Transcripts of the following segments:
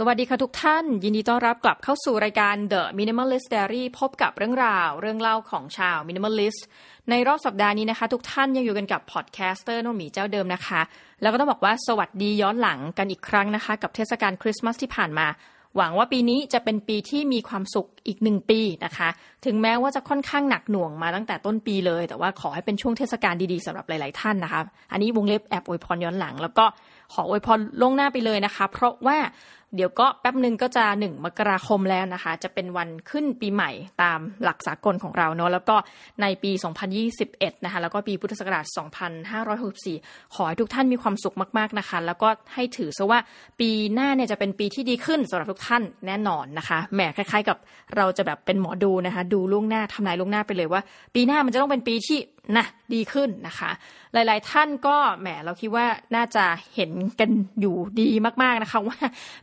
สวัสดีค่ะทุกท่าน ยินดีต้อนรับกลับเข้าสู่รายการ The Minimalist Diary พบกับเรื่องราว เรื่องเล่าของชาว Minimalist ในรอบสัปดาห์นี้นะคะ ทุกท่านยังอยู่กันกับพอดแคสเตอร์นุ่นหมีเจ้าเดิมนะคะ แล้วก็ต้องบอกว่าสวัสดีย้อนหลังกันอีกครั้งนะคะ กับเทศกาลคริสต์มาสที่ผ่านมา หวังว่าปีนี้จะเป็นปีที่มีความสุขอีกหนึ่งปีนะคะ ถึงแม้ว่าจะค่อนข้างหนักหน่วงมาตั้งแต่ต้นปีเลย แต่ว่าขอให้เป็นช่วงเทศกาลดีๆสำหรับหลาย ๆ ท่านนะคะ อันนี้วงเล็บแอบอวยพรย้อนหลัง แล้วก็ขออวยพรล่วงหน้าไปเลยนะคะ เพราะว่า เดี๋ยวก็แป๊บหนึ่งก็จะหนึ่งมกราคมแล้วนะคะ จะเป็นวันขึ้นปีใหม่ตามหลักสากลของเราเนาะแล้วก็ในปี 2021 นะคะ แล้วก็ปีพุทธศักราช 2564 ขอให้ทุกท่านมีความสุขมากๆนะคะ แล้วก็ให้ถือซะว่าปีหน้าเนี่ยจะเป็นปีที่ดีขึ้นสำหรับทุกท่านแน่นอนนะคะแหมคล้ายๆ กับเราจะแบบเป็นหมอดูนะคะ ดูล่วงหน้าทำนายล่วงหน้าไปเลยว่า ปีหน้ามันจะต้องเป็นปีที่ นะดีขึ้นนะคะ หลายๆ ท่านก็แหมเราคิดว่าน่าจะเห็นกันอยู่ดีมากๆนะคะ ว่า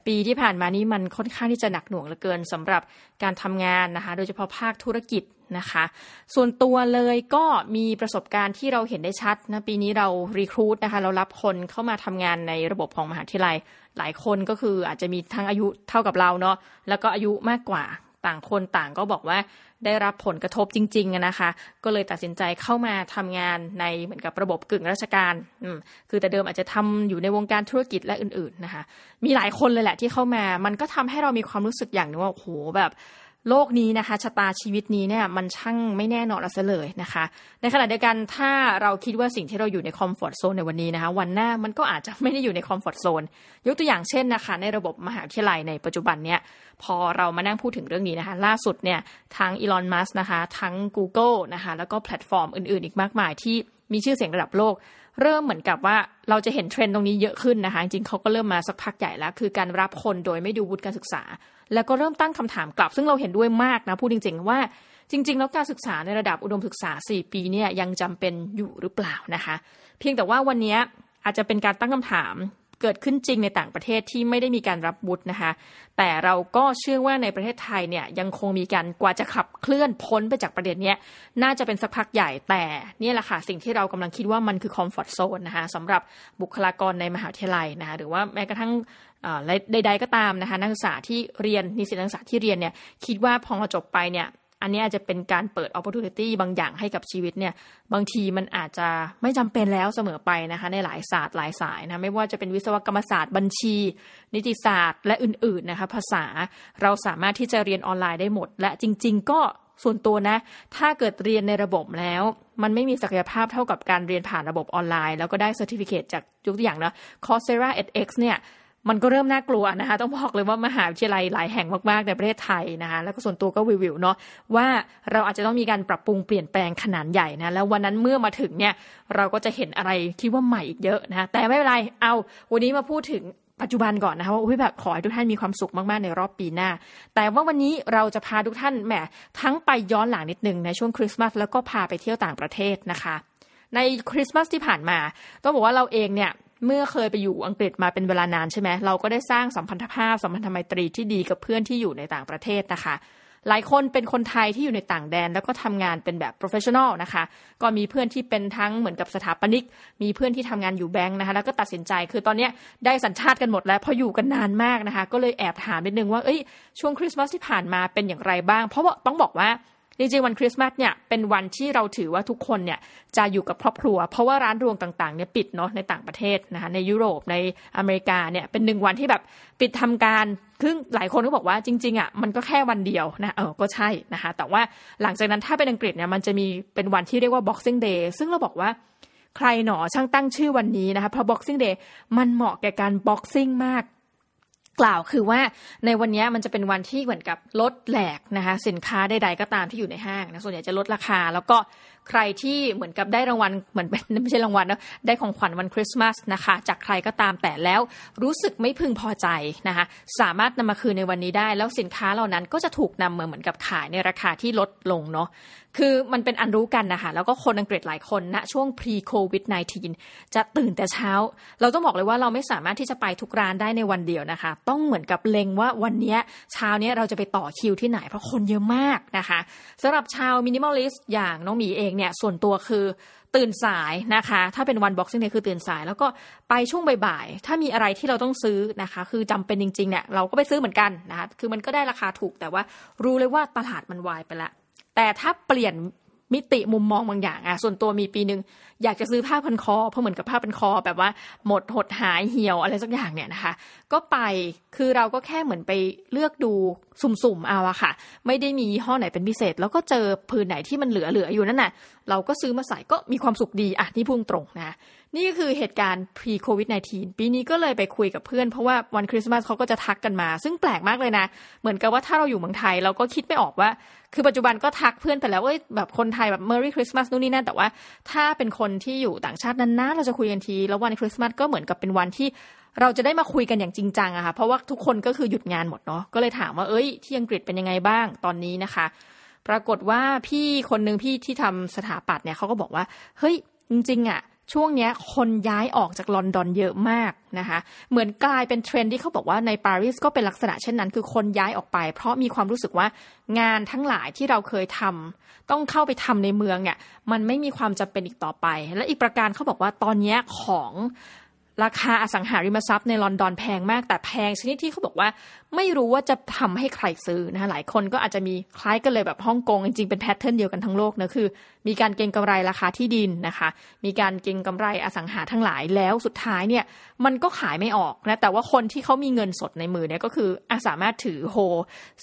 ปีที่ผ่านมานี้มันค่อนข้างที่จะหนักหน่วงเหลือเกินสำหรับการทำงานนะคะ โดยเฉพาะภาคธุรกิจนะคะ ส่วนตัวเลยก็มีประสบการณ์ที่เราเห็นได้ชัดนะปีนี้เรารีครูดนะคะเรารับคนเข้ามาทำงานในระบบของมหาวิทยาลัย หลายคนก็คืออาจจะมีทั้งอายุเท่ากับเราเนาะแล้วก็อายุมากกว่าต่างคนต่างก็บอกว่า ได้รับผลกระทบจริงๆนะคะ ก็เลยตัดสินใจเข้ามาทำงานในเหมือนกับระบบกึ่งราชการอืมคือแต่เดิมอาจจะทำอยู่ในวงการธุรกิจและอื่นๆนะคะ มีหลายคนเลยแหละที่เข้ามา มันก็ทำให้เรามีความรู้สึกอย่างนึงว่าโอ้โหแบบ โลกนี้นะคะชะตาชีวิตนี้เนี่ยมันช่างไม่แน่นอนซะเลยนะคะ ในขณะเดียวกันถ้าเราคิดว่าสิ่งที่เราอยู่ใน comfort zone ในวันนี้นะคะ วันหน้ามันก็อาจจะไม่ได้อยู่ใน comfort zoneยกตัวอย่างเช่นนะคะ ในระบบมหาวิทยาลัยในปัจจุบันเนี่ยพอเรามานั่งพูดถึงเรื่องนี้นะคะ ล่าสุดเนี่ยทั้งอีลอนมัสก์นะคะทั้ง Google นะคะแล้วก็แพลตฟอร์มอื่นๆ อีกมากมายที่มีชื่อเสียงระดับโลก เริ่มเหมือนกับว่าเราจะเห็นเทรนด์ตรงนี้เยอะขึ้นนะคะ จริงเขาก็เริ่มมาสักพักใหญ่แล้ว คือการรับคนโดยไม่ดูวุฒิการศึกษา แล้วก็เริ่มตั้งคำถามกลับ ซึ่งเราเห็นด้วยมากนะพูดจริง ๆ ว่าจริง ๆ แล้วการศึกษาในระดับอุดมศึกษา 4 ปีเนี่ยยังจำเป็นอยู่หรือเปล่านะคะ เพียงแต่ว่าวันนี้อาจจะเป็นการตั้งคำถามเกิดขึ้นจริงในต่างประเทศที่ไม่ได้มีการรับวุฒินะคะ แต่เราก็เชื่อว่าในประเทศไทยเนี่ยยังคงมีการกว่าจะขับเคลื่อนพ้นไปจากประเด็นนี้น่าจะเป็นสักพักใหญ่แต่นี่แหละค่ะสิ่งที่เรากำลังคิดว่ามันคือคอมฟอร์ทโซนนะคะสำหรับบุคลากรในมหาวิทยาลัยนะคะหรือว่าแม้กระทั่ง ใด ๆ ก็ตามนะคะนักศึกษาที่เรียนนิสิตนักศึกษาที่เรียนเนี่ยคิดว่าพอจบไปเนี่ยอันนี้อาจจะเป็นการเปิด opportunity บางอย่างให้กับชีวิตเนี่ยบางทีมันอาจจะไม่จำเป็นแล้วเสมอไปนะคะในหลายศาสตร์หลายสายนะไม่ว่าจะเป็นวิศวกรรมศาสตร์บัญชี นิติศาสตร์ และอื่นๆนะคะภาษาเราสามารถที่จะเรียนออนไลน์ได้หมด และจริง ๆ ก็ส่วนตัวนะ ถ้าเกิดเรียนในระบบแล้ว มันไม่มีศักยภาพเท่ากับการเรียนผ่านระบบออนไลน์ แล้วก็ได้ certificate จากยกตัวอย่างนะ Coursera edX เนี่ย มันก็เริ่มน่ากลัวนะคะต้องบอกเลยว่ามหาวิทยาลัยหลายแห่งมากๆในประเทศไทยนะคะแล้วก็ส่วนตัวก็วิวๆเนาะว่าเราอาจจะต้องมีการปรับปรุงเปลี่ยนแปลงขนาดใหญ่นะแล้ววันนั้นเมื่อมาถึงเนี่ยเราก็จะเห็นอะไรที่ว่าใหม่อีกเยอะนะแต่ไม่เป็นไรเอาวันนี้มาพูดถึงปัจจุบันก่อนนะคะว่าแบบขอให้ทุกท่านมีความสุขมาก ๆ ในรอบปีหน้า แต่ว่าวันนี้เราจะพาทุกท่านแหมทั้งไปย้อนหลังนิดนึงในช่วงคริสต์มาสแล้วก็พาไปเที่ยวต่างประเทศนะคะ ในคริสต์มาสที่ผ่านมา ต้องบอกว่าเราเองเนี่ย เมื่อเคยไปอยู่อังกฤษมาเป็นเวลานานใช่ไหมเราก็ได้สร้างสัมพันธภาพสัมพันธไมตรีที่ดีกับเพื่อนที่อยู่ในต่างประเทศนะคะ หลายคนเป็นคนไทยที่อยู่ในต่างแดน แล้วก็ทำงานเป็นแบบ professional นะคะ ก็มีเพื่อนที่เป็นทั้งเหมือนกับสถาปนิก มีเพื่อนที่ทำงานอยู่แบงค์นะคะ แล้วก็ตัดสินใจคือตอนนี้ได้สัญชาติกันหมดแล้วเพราะอยู่กันนานมากนะคะ ก็เลยแอบถามนิดนึงว่าเอ้ยช่วงคริสต์มาสที่ผ่านมาเป็นอย่างไรบ้าง เพราะว่าต้องบอกว่า จริงๆวันคริสต์มาสเนี่ยเป็นวันที่เราถือว่าทุกคนเนี่ยจะอยู่กับครอบครัว เพราะว่าร้านรวงต่างๆเนี่ยปิดเนาะในต่างประเทศนะคะในยุโรปในอเมริกาเนี่ยเป็นหนึ่งวันที่แบบปิดทำการคือหลายคนก็บอกว่าจริงๆอะมันก็แค่วันเดียวนะเออก็ใช่นะคะแต่ว่าหลังจากนั้นถ้าเป็นอังกฤษเนี่ยมันจะมีเป็นวันที่เรียกว่า Boxing Day ซึ่งเราบอกว่าใครหนอช่างตั้งชื่อวันนี้นะคะเพราะ Boxing Day มันเหมาะแก่การ boxing มาก กล่าวคือว่าในวันนี้มันจะเป็นวันที่เหมือนกับลดแหลกนะคะสินค้าใดๆก็ตามที่อยู่ในห้างนะส่วนใหญ่จะลดราคา แล้วก็ใครที่เหมือนกับได้รางวัลเหมือนเป็นไม่ใช่รางวัลนะได้ของขวัญวันคริสต์มาสนะคะ จากใครก็ตามแต่แล้วรู้สึกไม่พึงพอใจนะคะสามารถนำมาคืนในวันนี้ได้ แล้วสินค้าเหล่านั้นก็จะถูกนำมาเหมือนกับขายในราคาที่ลดลงเนาะ คือมันเป็นอันรู้กันนะคะแล้วก็คนอังกฤษหลายคนนะช่วง pre covid 19 จะตื่นแต่เช้า เราต้องบอกเลยว่าเราไม่สามารถที่จะไปทุกร้านได้ในวันเดียวนะคะ ต้องเหมือนกับเล็งว่าวันนี้เช้านี้เราจะไปต่อคิวที่ไหน เพราะคนเยอะมากนะคะสำหรับชาว minimalist อย่างน้องหมีเองเนี่ยส่วนตัวคือตื่นสายนะคะ ถ้าเป็นวันบ็อกซิ่งเนี่ยคือตื่นสาย แล้วก็ไปช่วงบ่ายๆ ถ้ามีอะไรที่เราต้องซื้อนะคะ คือจำเป็นจริงๆเนี่ยเราก็ไปซื้อเหมือนกันนะคะ คือมันก็ได้ราคาถูกแต่ว่ารู้เลยว่าตลาดมันวายไปละ แต่ถ้าเปลี่ยนมิติมุมมองบางอย่างอะส่วนตัวมีปีหนึ่งอยากจะซื้อผ้าพันคอ เพราะเหมือนกับผ้าพันคอ แบบว่าหมดหดหายเหี่ยวอะไรสักอย่างเนี่ยนะคะ ก็ไปคือเราก็แค่เหมือนไปเลือกดูสุ่มๆเอาอะค่ะ ไม่ได้มียี่ห้อไหนเป็นพิเศษ แล้วก็เจอพื้นไหนที่มันเหลือๆอยู่นั่นน่ะเราก็ซื้อมาใส่ก็มีความสุขดีอะนี่พุ่งตรงนะนี่ก็คือเหตุการณ์ pre covid 19ปีนี้ก็เลยไปคุยกับเพื่อนเพราะว่าวันคริสต์มาสเขาก็จะทักกันมา ซึ่งแปลกมากเลยนะ เหมือนกับว่าถ้าเราอยู่เมืองไทยเราก็คิดไม่ออกว่า คือปัจจุบันก็ทักเพื่อนไปแล้วว่าแบบคนไทยแบบ Merry Christmas นู่นนี่นั่นแต่ว่าถ้าเป็นคนที่อยู่ต่างชาตินั้นนะเราจะคุยกันที แล้ววันคริสต์มาสก็เหมือนกับเป็นวันที่เราจะได้มาคุยกันอย่างจริงจังอะค่ะ เพราะว่าทุกคนก็คือหยุดงานหมดเนาะ ก็เลยถามว่า เอ้ย ที่อังกฤษเป็นยังไงบ้างตอนนี้นะคะ ปรากฏว่าพี่คนหนึ่งพี่ที่ทำสถาปัตย์เนี่ยเขาก็บอกว่า เฮ้ย จริงๆอะ ช่วงนี้คนย้ายออกจากลอนดอนเยอะมากนะคะ เหมือนกลายเป็นเทรนด์ที่เขาบอกว่าในปารีสก็เป็นลักษณะเช่นนั้น คือคนย้ายออกไป เพราะมีความรู้สึกว่างานทั้งหลายที่เราเคยทำต้องเข้าไปทำในเมืองเนี่ยมันไม่มีความจำเป็นอีกต่อไป และอีกประการเขาบอกว่าตอนนี้ของ ราคาอสังหาริมทรัพย์ในลอนดอนแพงมาก แต่แพงชนิดที่เขาบอกว่า ไม่รู้ว่าจะทำให้ใครซื้อนะคะหลายคนก็อาจจะมีคล้ายกันเลยแบบฮ่องกงจริงๆเป็น pattern เดียวกันทั้งโลกนะคือ มีการเก็งกำไรราคาที่ดินนะคะ มีการเก็งกำไรอสังหาทั้งหลายแล้วสุดท้ายเนี่ยมันก็ขายไม่ออกนะแต่ว่าคนที่เขามีเงินสดในมือเนี่ยก็คืออะสามารถถือ hold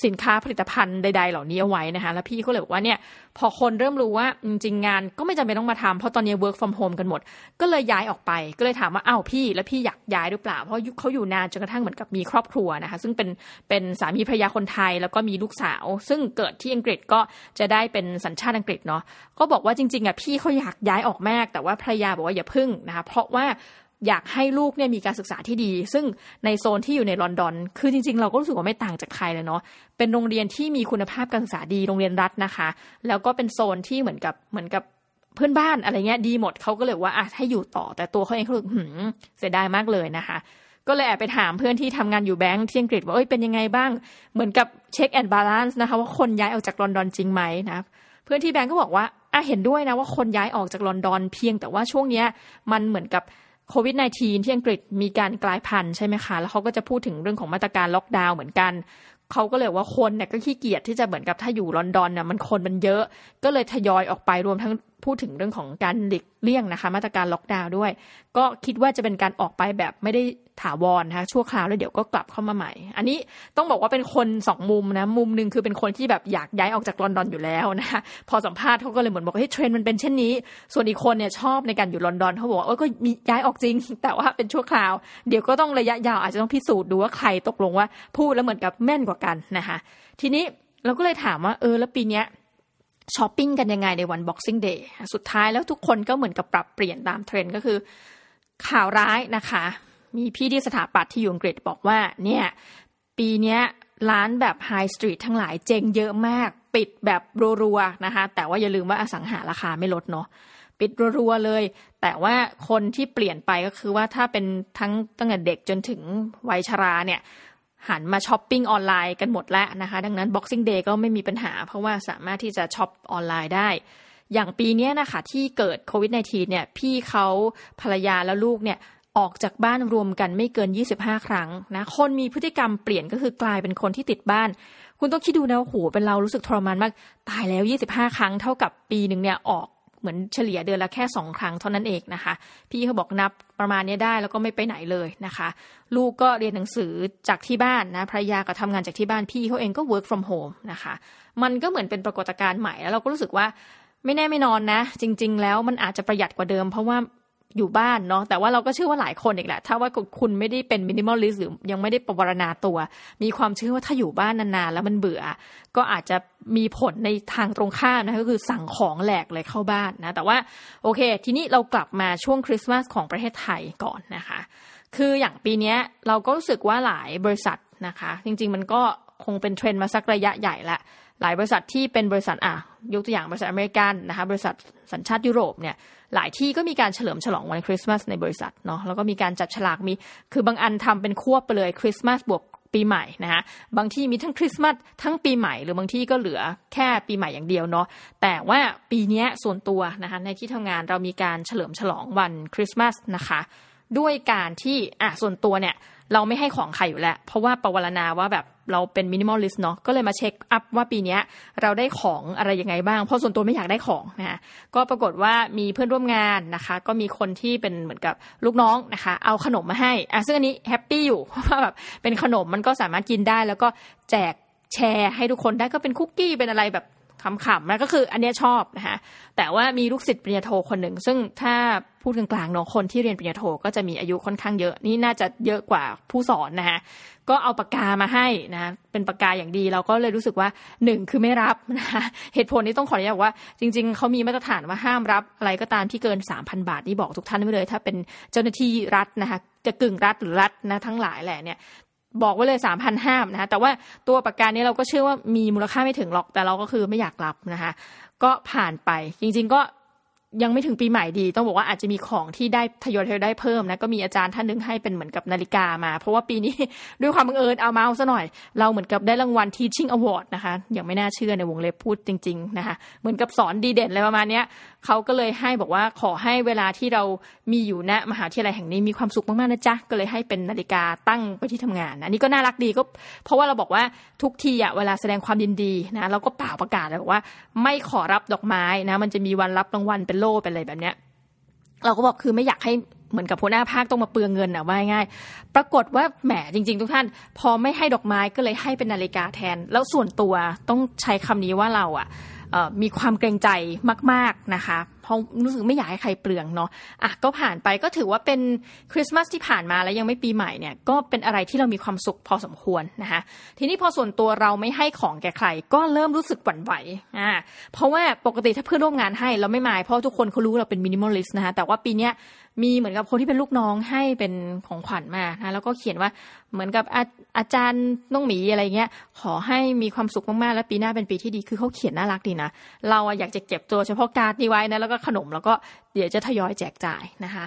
สินค้าผลิตภัณฑ์ใด ๆ เหล่านี้เอาไว้นะคะแล้วพี่เขาเลยบอกว่าเนี่ยพอคนเริ่มรู้ว่าจริงงานก็ไม่จำเป็นต้องมาทำเพราะตอนนี้ work from home กันหมด ก็เลยย้ายออกไปก็เลยถามว่าอ้าวพี่ แล้วพี่อยากย้ายหรือเปล่า เพราะเขาอยู่นานจนกระทั่งเหมือนกับมีครอบครัวนะคะ ซึ่งเป็นเป็นสามีภรรยาคนไทยแล้วก็มีลูกสาว ซึ่งเกิดที่อังกฤษก็จะได้เป็นสัญชาติอังกฤษเนาะก็บอกว่าจริงๆอะพี่เขาอยากย้ายออกแม่แต่ว่าภรรยาบอกว่าอย่าพึ่งนะคะเพราะว่า อยากให้ลูกเนี่ยมีการศึกษาที่ดี ซึ่งในโซนที่อยู่ในลอนดอน คือจริงๆ เราก็รู้สึกว่าไม่ต่างจากใครเลยเนาะเป็นโรงเรียนที่มีคุณภาพการศึกษาดีโรงเรียนรัฐนะคะ แล้วก็เป็นโซนที่เหมือนกับเหมือนกับเพื่อนบ้านอะไรเงี้ยดีหมดเขาก็เลยว่าอะให้อยู่ต่อ แต่ตัวเขาเองเขาหืมเสียดายมากเลยนะคะ ก็เลยแอบไปถามเพื่อนที่ทำงานอยู่แบงค์ที่อังกฤษว่าเอ้ยเป็นยังไงบ้างเหมือนกับ check and balance นะคะว่าคนย้ายออกจากลอนดอนจริงไหมนะเพื่อนที่แบงค์ก็บอกว่าอะเห็นด้วยนะว่าคนย้ายออกจากลอนดอนเพียงแต่ว่าช่วงเนี้ยมันเหมือนกับ โควิด -19 ที่อังกฤษมีการกลายพันธุ์ใช่ไหมคะ แล้วเขาก็จะพูดถึงเรื่องของมาตรการล็อกดาวน์เหมือนกัน เขาก็เลยว่าคนเนี่ยก็ขี้เกียจที่จะเหมือนกับถ้าอยู่ลอนดอนเนี่ยมันคนมันเยอะ ก็เลยทยอยออกไปรวมทั้ง พูดถึงเรื่องของการหลีกเลี่ยงนะคะ มาตรการล็อกดาวน์ด้วย ก็คิดว่าจะเป็นการออกไปแบบไม่ได้ถาวรนะคะชั่วคราวแล้วเดี๋ยวก็กลับเข้ามาใหม่ อันนี้ต้องบอกว่าเป็นคนสองมุมนะ มุมหนึ่งคือเป็นคนที่แบบอยากย้ายออกจากลอนดอนอยู่แล้วนะคะพอสัมภาษณ์เขาก็เลยเหมือนบอกให้เทรนด์มันเป็นเช่นนี้ ส่วนอีกคนเนี่ยชอบในการอยู่ลอนดอนเขาบอกว่าเออก็มีย้ายออกจริง แต่ว่าเป็นชั่วคราว เดี๋ยวก็ต้องระยะยาวอาจจะต้องพิสูจน์ดูว่าใครตกลงว่าพูดแล้วเหมือนกับแม่นกว่ากันนะคะทีนี้เราก็เลยถามว่าเออแล้วปีเนี้ย ช้อปปิ้งกันยังไงในวัน Boxing Day สุดท้ายแล้วทุกคนก็เหมือนกับปรับเปลี่ยนตามเทรนด์ก็คือ ข่าวร้ายนะคะ มีพี่ที่สถาปัตย์ที่อยู่อังกฤษบอกว่าเนี่ยปีนี้ร้านแบบไฮสตรีททั้งหลายเจงเยอะมาก ปิดแบบรัวๆนะคะ แต่ว่าอย่าลืมว่าอสังหาราคาไม่ลดเนาะปิดรัวๆเลย แต่ว่าคนที่เปลี่ยนไปก็คือว่าถ้าเป็นทั้งตั้งแต่เด็กจนถึงวัยชราเนี่ย หันมาช้อปปิ้งออนไลน์กันหมดแล้วนะคะ ดังนั้น Boxing Day ก็ไม่มีปัญหา เพราะว่าสามารถที่จะช็อปออนไลน์ได้ อย่างปีนี้นะคะที่เกิดโควิด -19 เนี่ยพี่เขาภรรยาแล้วลูกเนี่ยออกจากบ้านรวมกันไม่เกิน 25 ครั้งนะคนมีพฤติกรรมเปลี่ยนก็คือกลายเป็นคนที่ติดบ้าน คุณต้องคิดดูนะโหเป็นเรารู้สึกทรมานมาก ตายแล้ว 25 ครั้งเท่ากับปีหนึ่งเนี่ยออก เหมือนเฉลี่ยเดือนละแค่สองครั้งเท่านั้นเองนะคะ พี่เขาบอกนับประมาณนี้ได้แล้วก็ไม่ไปไหนเลยนะคะ ลูกก็เรียนหนังสือจากที่บ้านนะภรรยาก็ทำงานจากที่บ้านพี่เขาเองก็ work from home นะคะ มันก็เหมือนเป็นปรากฏการณ์ใหม่แล้วเราก็รู้สึกว่าไม่แน่ไม่นอนนะ จริง ๆ แล้วมันอาจจะประหยัดกว่าเดิม เพราะว่า อยู่บ้านเนาะแต่ว่าเราก็เชื่อว่าหลายคนอีกแหละ ถ้าว่าคุณไม่ได้เป็น minimalist หรือยังไม่ได้ปวารณาตัว มีความเชื่อว่าถ้าอยู่บ้านนานๆแล้วมันเบื่อ ก็อาจจะมีผลในทางตรงข้ามนะก็คือสั่งของแหลกเลยเข้าบ้านนะ แต่ว่าโอเค ทีนี้เรากลับมาช่วงคริสต์มาสของประเทศไทยก่อนนะคะ คืออย่างปีนี้เราก็รู้สึกว่าหลายบริษัทนะคะ จริง ๆ มันก็คงเป็นเทรนด์มาสักระยะใหญ่ละหลายบริษัทที่เป็นบริษัทอะยกตัวอย่างบริษัทอเมริกันนะคะบริษัทสัญชาติยุโรปเนี่ย หลายที่ก็มีการเฉลิมฉลองวันคริสต์มาสในบริษัทเนาะแล้วก็มีการจับฉลากมี คือบางอันทำเป็นควบไปเลยคริสต์มาสบวกปีใหม่นะคะบางที่มีทั้งคริสต์มาสทั้งปีใหม่ หรือบางที่ก็เหลือแค่ปีใหม่อย่างเดียวเนาะแต่ว่าปีนี้ส่วนตัวนะคะในที่ทำงานเรามีการเฉลิมฉลองวันคริสต์มาสนะคะ ด้วยการที่อะส่วนตัวเนี่ยเราไม่ให้ของใครอยู่แล้ว เพราะว่าปวารณาว่าแบบ เราเป็น minimalist เนาะก็เลยมา check up ว่าปีนี้เราได้ของอะไรยังไงบ้าง เพราะส่วนตัวไม่อยากได้ของนะก็ปรากฏว่ามีเพื่อนร่วมงานนะคะ ก็มีคนที่เป็นเหมือนกับลูกน้องนะคะ เอาขนมมาให้อะซึ่งอันนี้ happy อยู่เพราะว่าแบบเป็นขนมมันก็สามารถกินได้ แล้วก็แจกแชร์ให้ทุกคนได้ก็เป็นคุกกี้เป็นอะไรแบบ ขำๆแล้วก็คืออันนี้ชอบนะคะแต่ว่ามีลูกศิษย์ปริญญาโทคนหนึ่ง ซึ่งถ้าพูดกลางๆเนาะคนที่เรียนปริญญาโทก็จะมีอายุค่อนข้างเยอะนี่น่าจะเยอะกว่าผู้สอนนะคะก็เอาปากกามาให้นะเป็นปากกาอย่างดีเราก็เลยรู้สึกว่าหนึ่งคือไม่รับนะคะเหตุผลนี้ต้องขออนุญาตว่า จริง ๆเขามีมาตรฐานว่าห้ามรับอะไรก็ตามที่เกิน 3,000 บาทนี่บอกทุกท่านไว้เลย ถ้าเป็นเจ้าหน้าที่รัฐนะคะจะกึ่งรัฐหรือรัฐนะทั้งหลายแหละเนี่ย บอกไว้เลยสามพันห้ามนะคะแต่ว่าตัวปากกานี้เราก็เชื่อว่ามีมูลค่าไม่ถึงหรอก แต่เราก็คือไม่อยากรับนะคะ ก็ผ่านไปจริง ๆ ก็ ยังไม่ถึงปีใหม่ดี ต้องบอกว่าอาจจะมีของที่ได้ทยอยทยอยได้เพิ่มนะก็มีอาจารย์ท่านนึงให้เป็นเหมือนกับนาฬิกามา เพราะว่าปีนี้ด้วยความบังเอิญเอามาเอาซะหน่อย เราเหมือนกับได้รางวัล Teaching Award นะคะอย่างไม่น่าเชื่อในวงเล็บพูดจริงๆนะคะเหมือนกับสอนดีเด่นอะไรประมาณนี้เขาก็เลยให้บอกว่าขอให้เวลาที่เรามีอยู่ณมหาวิทยาลัยแห่งนี้มีความสุขมากๆนะจ๊ะก็เลยให้เป็นนาฬิกาตั้งไปที่ทำงานนะนี่ก็น่ารักดีก็เพราะว่าเราบอกว่าทุกทีอะเวลาแสดงความยินดีนะเราก็เปล่าประกาศเลยบอกว่า ไม่ขอรับดอกไม้นะมันจะมีวันรับรางวัลเป็นโล่เป็นอะไรแบบเนี้ยเราก็บอกคือไม่อยากให้เหมือนกับหัวหน้าภาคต้องมาเปลืองเงินอะว่าง่าย ปรากฏว่าแหมจริง ๆ ทุกท่าน พอไม่ให้ดอกไม้ก็เลยให้เป็นนาฬิกาแทน แล้วส่วนตัวต้องใช้คำนี้ว่าเราอะมีความเกรงใจมาก ๆนะคะ เพราะรู้สึกไม่อยากให้ใครเปลืองเนาะอะก็ผ่านไปก็ถือว่าเป็นคริสต์มาสที่ผ่านมาแล้วยังไม่ปีใหม่เนี่ยก็เป็นอะไรที่เรามีความสุขพอสมควรนะคะทีนี้พอส่วนตัวเราไม่ให้ของแก่ใคร ก็เริ่มรู้สึกหวั่นไหวอ่าเพราะว่าปกติถ้าเพื่อนร่วมงานให้เราไม่มายเพราะทุกคนเขารู้เราเป็น minimalist นะคะแต่ว่าปีนี้มีเหมือนกับคนที่เป็นลูกน้องให้เป็นของขวัญมานะแล้วก็เขียนว่าเหมือนกับอาอาจารย์น้องหมีอะไรเงี้ย ขอให้มีความสุขมากๆ และปีหน้าเป็นปีที่ดีคือเขาเขียนน่ารักดีนะ เราอยากจะเก็บตัวเฉพาะการ์ดนี้ไว้นะแล้วก็ขนม แล้วก็เดี๋ยวจะทยอยแจกจ่ายนะคะ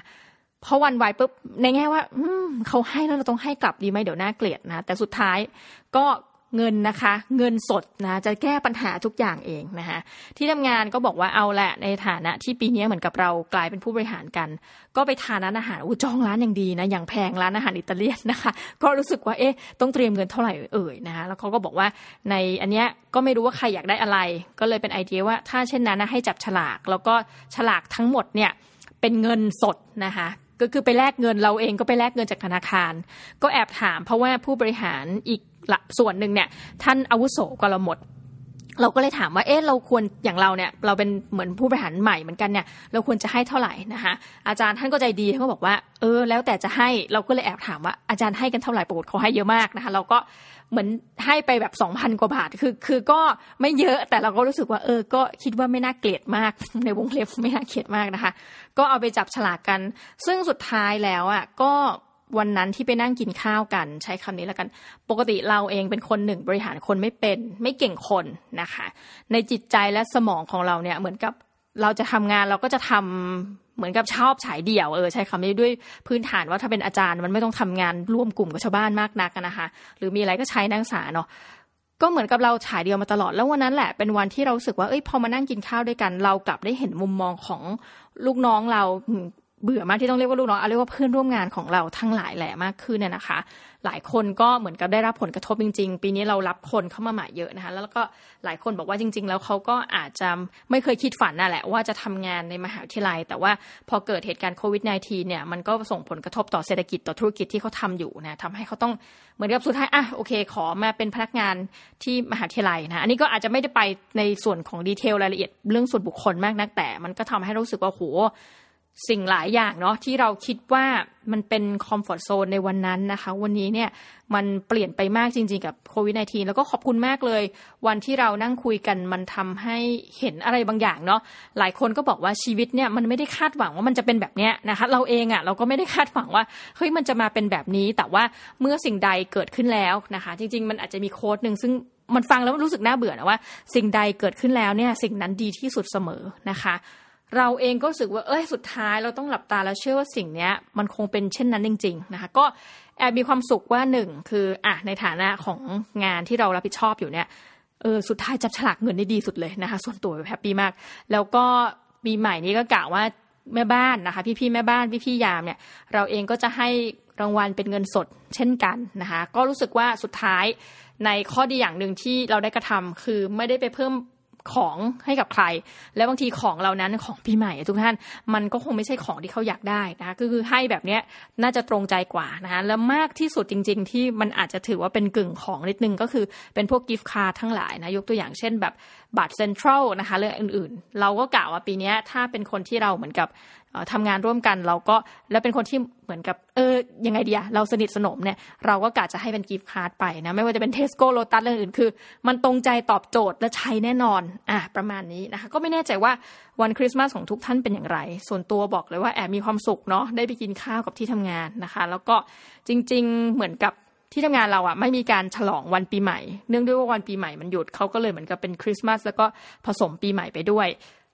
พอวันไหวปุ๊บในแง่ว่าเขาให้แล้วเราต้องให้กลับดีไหมเดี๋ยวน่าเกลียดนะแต่สุดท้ายก็ เงินนะคะ เงินสดนะจะแก้ปัญหาทุกอย่างเองนะคะที่ทำงานก็บอกว่าเอาแหละในฐานะที่ปีนี้เหมือนกับเรากลายเป็นผู้บริหารกัน ก็ไปทานร้านอาหารอู้จองร้านอย่างดีนะอย่างแพงร้านอาหารอิตาเลียนนะคะ ก็รู้สึกว่าเอ๊ะต้องเตรียมเงินเท่าไหร่เอ่ยนะคะแล้วเขาก็บอกว่าในอันเนี้ยก็ไม่รู้ว่าใครอยากได้อะไร ก็เลยเป็นไอเดียว่าถ้าเช่นนั้นนะให้จับฉลาก แล้วก็ฉลากทั้งหมดเนี่ยเป็นเงินสดนะคะ ก็คือไปแลกเงินเราเองก็ไปแลกเงินจากธนาคาร ก็แอบถามเพราะว่าผู้บริหารอีกส่วนหนึ่งเนี่ย ท่านอาวุโสกว่าเราหมด เราก็เลยถามว่า เอ๊ะ เราควรอย่างเราเนี่ย เราเป็นเหมือนผู้บริหารใหม่เหมือนกันเนี่ย เราควรจะให้เท่าไหร่นะคะ อาจารย์ท่านก็ใจดีท่านก็บอกว่า เออ แล้วแต่จะให้ เราก็เลยแอบถามว่าอาจารย์ให้กันเท่าไหร่ปรากฏเขาให้เยอะมากนะคะ เราก็เหมือนให้ไปแบบสองพันกว่าบาท คือ คือก็ไม่เยอะ แต่เราก็รู้สึกว่า เออ ก็คิดว่าไม่น่าเกลียดมาก ในวงเล็บไม่น่าเกลียดมากนะคะ ก็เอาไปจับฉลากกัน ซึ่งสุดท้ายแล้วอะ ก็ วันนั้นที่ไปนั่งกินข้าวกัน ใช้คำนี้แล้วกัน ปกติเราเองเป็นคนหนึ่งบริหารคนไม่เป็น ไม่เก่งคนนะคะ ในจิตใจและสมองของเราเนี่ยเหมือนกับเราจะทำงานเราก็จะทำเหมือนกับชอบฉายเดี่ยวเออใช้คำนี้ด้วยพื้นฐานว่าถ้าเป็นอาจารย์มันไม่ต้องทำงานร่วมกลุ่มกับชาวบ้านมากนักนะคะ หรือมีอะไรก็ใช้นักศึกษาเนาะก็เหมือนกับเราฉายเดียวมาตลอดแล้ววันนั้นแหละเป็นวันที่เราสึกว่าเอ้ยพอมานั่งกินข้าวด้วยกัน เรากลับได้เห็นมุมมองของลูกน้องเรา เบื่อมากที่ต้องเรียกว่าลูกน้องเอาเรียกว่าเพื่อนร่วมงานของเราทั้งหลายแหละมากขึ้นเนี่ยนะคะ หลายคนก็เหมือนกับได้รับผลกระทบจริง ๆ ปีนี้เรารับคนเข้ามาใหม่เยอะนะคะ แล้วก็หลายคนบอกว่าจริง ๆ แล้วเขาก็อาจจะไม่เคยคิดฝันน่ะแหละว่าจะทำงานในมหาวิทยาลัย แต่ว่าพอเกิดเหตุการณ์โควิด -19 เนี่ยมันก็ส่งผลกระทบต่อเศรษฐกิจต่อธุรกิจที่เขาทาอยู่นะทำให้เขาต้องเหมือนกับสุดท้ายอะโอเค ขอมาเป็นพนักงานที่มหาวิทยาลัยนะอันนี้ก็อาจจะไม่ได้ไปในส่วนของดีเทลรายละเอียดเรื่องส่วนบุคคลมากนักแต่ มันก็ทำให้รู้สึกว่าโห สิ่งหลายอย่างเนาะที่เราคิดว่ามันเป็นคอมฟอร์ทโซนในวันนั้นนะคะ วันนี้เนี่ยมันเปลี่ยนไปมากจริง ๆ กับโควิด -19 แล้วก็ขอบคุณมากเลย วันที่เรานั่งคุยกันมันทำให้เห็นอะไรบางอย่างเนาะหลายคนก็บอกว่าชีวิตเนี่ยมันไม่ได้คาดหวังว่ามันจะเป็นแบบเนี้ยนะคะเราเองอะ่ะเราก็ไม่ได้คาดหวังว่าเฮ้ยมันจะมาเป็นแบบนี้ แต่ว่าเมื่อสิ่งใดเกิดขึ้นแล้วนะคะ จริง ๆ มันอาจจะมีโค้ดหนึ่งซึ่งมันฟังแล้วรู้สึกน่าเบื่อนะว่า สิ่งใดเกิดขึ้นแล้วเนี่ยสิ่งนั้นดีที่สุดเสมอนะคะ เราเองก็รู้สึกว่าเอ้ยสุดท้ายเราต้องหลับตาแล้วเชื่อว่าสิ่งเนี้ยมันคงเป็นเช่นนั้นจริง ๆ นะคะ ก็แอบมีความสุขว่าหนึ่งคืออะในฐานะของงานที่เรารับผิดชอบอยู่เนี่ยเออสุดท้ายจับฉลากเงินได้ดีสุดเลยนะคะ ส่วนตัว happy มาก แล้วก็ปีใหม่นี้ก็กะว่าแม่บ้านนะคะ พี่ๆแม่บ้านพี่ๆยามเนี่ย เราเองก็จะให้รางวัลเป็นเงินสดเช่นกันนะคะ ก็รู้สึกว่าสุดท้ายในข้อดีอย่างหนึ่งที่เราได้กระทำคือไม่ได้ไปเพิ่ม ของให้กับใคร แล้วบางทีของเรานั้นของปีใหม่ทุกท่านมันก็คงไม่ใช่ของที่เขาอยากได้นะคะก็คือให้แบบเนี้ยน่าจะตรงใจกว่านะคะแล้วมากที่สุดจริง ๆ ที่มันอาจจะถือว่าเป็นกึ่งของนิดนึงก็คือเป็นพวก gift card ทั้งหลายนะยกตัวอย่างเช่นแบบ บัตรเซ็นทรัลนะคะเรื่องอื่นๆ เราก็กล่าวว่าปีนี้ถ้าเป็นคนที่เราเหมือนกับทำงานร่วมกันเราก็แล้วเป็นคนที่เหมือนกับเออยังไงดีอะเราสนิทสนมเนี่ยเราก็กะจะให้เป็น gift card ไปนะไม่ว่าจะเป็นเทสโก้โลตัสเรื่องอื่นคือ มันตรงใจตอบโจทย์และใช้แน่นอนอะประมาณนี้นะคะก็ไม่แน่ใจว่าวันคริสต์มาสของทุกท่านเป็นอย่างไร ส่วนตัวบอกเลยว่าแอบมีความสุขเนาะได้ไปกินข้าวกับที่ทำงานนะคะ แล้วก็จริง ๆ เหมือนกับ ที่ทำงานเราอะไม่มีการฉลองวันปีใหม่ เนื่องด้วยว่าวันปีใหม่มันหยุดเขาก็เลยเหมือนกับเป็นคริสต์มาสแล้วก็ผสมปีใหม่ไปด้วย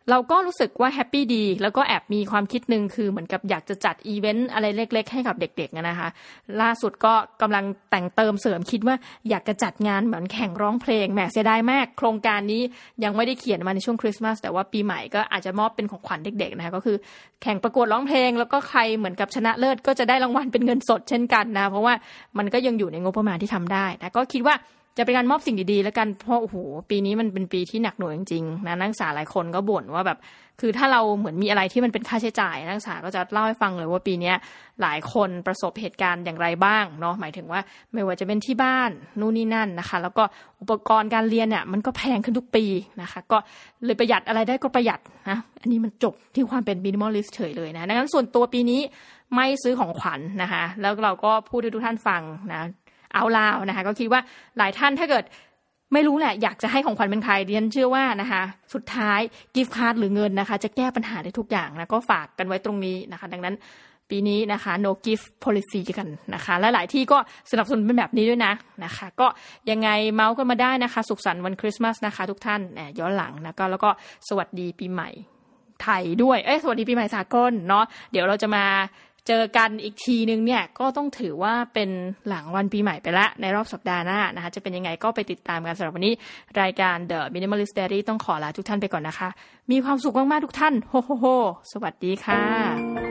เราก็รู้สึกว่าแฮปปี้ดี แล้วก็แอบมีความคิดหนึ่งคือเหมือนกับอยากจะจัดอีเวนต์อะไรเล็ก ๆ ให้กับเด็กๆนะคะ ล่าสุดก็กำลังแต่งเติมเสริมคิดว่าอยากจะจัดงานเหมือนแข่งร้องเพลงแหมเสียดายมาก โครงการนี้ยังไม่ได้เขียนมาในช่วงคริสต์มาสแต่ว่าปีใหม่ก็อาจจะมอบเป็นของขวัญเด็กๆนะคะก็คือแข่งประกวดร้องเพลง แล้วก็ใครเหมือนกับชนะเลิศก็จะได้รางวัลเป็นเงินสดเช่นกันนะเพราะว่ามันก็ยังอยู่ในงบประมาณที่ทำได้นะก็คิดว่า จะเป็นการมอบสิ่งดีๆ แล้วกันเพราะโอ้โหปีนี้มันเป็นปีที่หนักหน่วงจริงๆนะนักศึกษาหลายคนก็บ่นว่าแบบ คือถ้าเราเหมือนมีอะไรที่มันเป็นค่าใช้จ่าย นักศึกษาก็จะเล่าให้ฟังเลยว่าปีนี้หลายคนประสบเหตุการณ์อย่างไรบ้างเนาะหมายถึงว่าไม่ว่าจะเป็นที่บ้านนู่นนี่นั่นนะคะ แล้วก็อุปกรณ์การเรียนเนี่ยมันก็แพงขึ้นทุกปีนะคะ ก็เลยประหยัดอะไรได้ก็ประหยัดนะอันนี้มันจบที่ความเป็น minimalist เฉยเลยนะดังนั้นส่วนตัวปีนี้ไม่ซื้อของขวัญนนะคะ แล้วเราก็พูดให้ทุกท่านฟังนะ เอาลาวนะคะ ก็คิดว่าหลายท่านถ้าเกิดไม่รู้แหละอยากจะให้ของขวัญเป็นใครเรียนเชื่อว่านะคะ สุดท้าย gift card หรือเงินนะคะ จะแก้ปัญหาได้ทุกอย่างนะก็ฝากกันไว้ตรงนี้นะคะ ดังนั้นปีนี้นะคะ no gift policy กันนะคะ และหลายที่ก็สนับสนุนเป็นแบบนี้ด้วยนะนะคะ ก็ยังไงเมาส์กันมาได้นะคะ สุขสันต์วันคริสต์มาสนะคะ ทุกท่านย้อนหลังนะก็แล้วก็สวัสดีปีใหม่ไทยด้วย เอ้ยสวัสดีปีใหม่สากลเนาะเดี๋ยวเราจะมา เจอกันอีกทีนึงเนี่ยก็ต้องถือว่าเป็นหลังวันปีใหม่ไปละในรอบสัปดาห์หน้านะคะจะเป็นยังไงก็ไปติดตามกันสำหรับวันนี้ รายการ The Minimalist Diary ต้องขอลาทุกท่านไปก่อนนะคะ มีความสุขมากๆทุกท่านโฮโฮโฮสวัสดีค่ะ